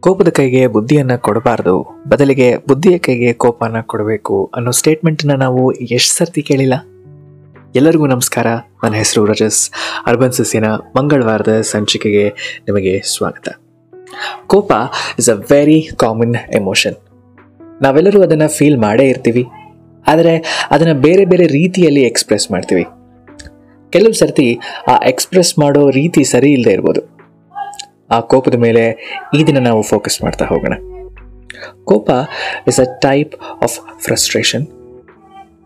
ಕೋಪದ ಕೈಗೆ ಬುದ್ಧಿಯನ್ನ ಕೊಡಬಾರ್ದು. ಬದಲಿಗೆ ಬುದ್ಧಿಯ ಕೈಗೆ ಕೋಪನ ಕೊಡಬೇಕು ಅನ್ನೋ ಸ್ಟೇಟ್ಮೆಂಟ್ನ ನಾವು ಎಷ್ಟು ಸರ್ತಿ ಕೇಳಿಲ್ಲ? ಎಲ್ಲರಿಗೂ ನಮಸ್ಕಾರ. ನನ್ನ ಹೆಸರು ರಜಸ್. ಅರ್ಬನ್ ಸಸ್ಯನ ಮಂಗಳವಾರದ ಸಂಚಿಕೆಗೆ ನಿಮಗೆ ಸ್ವಾಗತ. ಕೋಪ is a very common emotion ನಾವೆಲ್ಲರೂ ಅದನ್ನು ಫೀಲ್ ಮಾಡೇ ಇರ್ತೀವಿ. ಆದರೆ ಅದನ್ನು ಬೇರೆ ಬೇರೆ ರೀತಿಯಲ್ಲಿ ಎಕ್ಸ್ಪ್ರೆಸ್ ಮಾಡ್ತೀವಿ. ಕೆಲವು ಸರ್ತಿ ಆ ಎಕ್ಸ್ಪ್ರೆಸ್ ಮಾಡೋ ರೀತಿ ಸರಿ ಇಲ್ಲದೆ ಇರ್ಬೋದು. ಆ ಕೋಪದ ಮೇಲೆ ಈ ದಿನ ನಾವು ಫೋಕಸ್ ಮಾಡ್ತಾ ಹೋಗೋಣ. ಕೋಪ is a type of frustration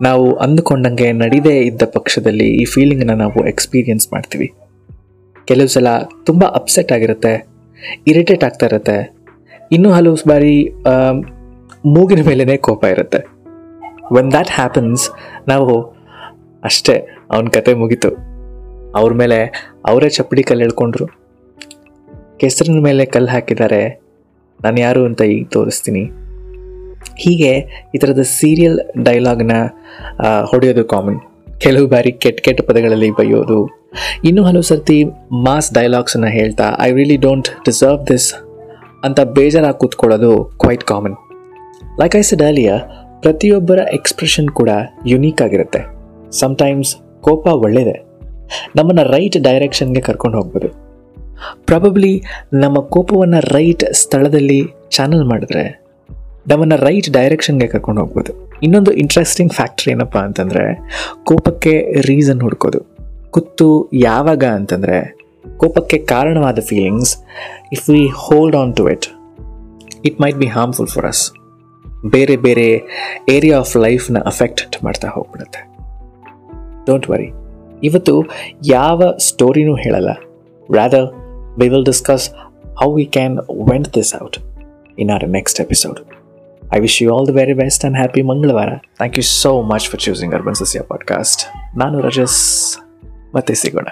ನಾವು ಅಂದುಕೊಂಡಂಗೆ ನಡೀದೇ ಇದ್ದ ಪಕ್ಷದಲ್ಲಿ ಈ ಫೀಲಿಂಗನ್ನು ನಾವು ಎಕ್ಸ್ಪೀರಿಯನ್ಸ್ ಮಾಡ್ತೀವಿ. ಕೆಲವು ಸಲ ತುಂಬ ಅಪ್ಸೆಟ್ ಆಗಿರುತ್ತೆ ಇರಿಟೇಟ್ ಆಗ್ತಾ ಇರುತ್ತೆ. ಇನ್ನೂ ಹಲವು ಬಾರಿ ಮೂಗಿನ ಮೇಲೇ ಕೋಪ ಇರುತ್ತೆ. ವೆನ್ ದ್ಯಾಟ್ ಹ್ಯಾಪನ್ಸ್ ನಾವು ಅಷ್ಟೇ, ಅವನ ಕತೆ ಮುಗೀತು. ಅವ್ರ ಮೇಲೆ ಅವರೇ ಚಪ್ಪಡಿ ಕಲ್ಲು ಎಳ್ಕೊಂಡ್ರು. ಕೆಸರಿನ ಮೇಲೆ ಕಲ್ಲು ಹಾಕಿದ್ದಾರೆ. ನಾನು ಯಾರು ಅಂತ ಈಗ ತೋರಿಸ್ತೀನಿ. ಹೀಗೆ ಈ ಥರದ ಸೀರಿಯಲ್ ಡೈಲಾಗ್ನ ಹೊಡೆಯೋದು ಕಾಮನ್ ಕೆಲವು ಬಾರಿ ಕೆಟ್ಟ ಕೆಟ್ಟ ಪದಗಳಲ್ಲಿ ಬೈಯೋದು ಇನ್ನೂ ಹಲವು ಸರ್ತಿ ಮಾಸ್ ಡೈಲಾಗ್ಸನ್ನು ಹೇಳ್ತಾ I really don't deserve this ಅಂತ ಬೇಜಾರಾಗಿ ಕೂತ್ಕೊಳ್ಳೋದು quite common like I said ಅಲಿಯ ಪ್ರತಿಯೊಬ್ಬರ ಎಕ್ಸ್ಪ್ರೆಷನ್ ಕೂಡ ಯುನೀಕ್ ಆಗಿರುತ್ತೆ. ಸಮ್ಟೈಮ್ಸ್ ಕೋಪ ಒಳ್ಳೆಯದೇ ನಮ್ಮನ್ನು ರೈಟ್ ಡೈರೆಕ್ಷನ್ಗೆ ಕರ್ಕೊಂಡು ಹೋಗ್ಬೋದು. ಪ್ರಾಬಬ್ಲಿ ನಮ್ಮ ಕೋಪವನ್ನು ರೈಟ್ ಸ್ಥಳದಲ್ಲಿ ಚಾನಲ್ ಮಾಡಿದ್ರೆ, ನಮ್ಮನ್ನು ರೈಟ್ ಡೈರೆಕ್ಷನ್ಗೆ ಕರ್ಕೊಂಡು ಹೋಗ್ಬೋದು. ಇನ್ನೊಂದು ಇಂಟ್ರೆಸ್ಟಿಂಗ್ ಫ್ಯಾಕ್ಟ್ರಿ ಏನಪ್ಪ ಅಂತಂದರೆ, ಕೋಪಕ್ಕೆ ರೀಸನ್ ಹುಡ್ಕೋದು. ಕುತ್ತು ಯಾವಾಗ ಅಂತಂದರೆ, ಕೋಪಕ್ಕೆ ಕಾರಣವಾದ feelings if we hold on to it it might be harmful for us ಬೇರೆ ಬೇರೆ ಏರಿಯಾ ಆಫ್ ಲೈಫ್ನ ಅಫೆಕ್ಟ್ ಮಾಡ್ತಾ ಹೋಗ್ಬಿಡುತ್ತೆ. ಡೋಂಟ್ ವರಿ ಇವತ್ತು ಯಾವ ಸ್ಟೋರಿನೂ ಹೇಳಲ್ಲ. Rather we will discuss how we can vent this out in our next episode. I wish you all the very best and happy Mangalavara. Thank you so much for choosing Urban Sasya podcast. ನಾನು ರಜಸ್ ಮತ್ತೆ ಸಿಗೋಣ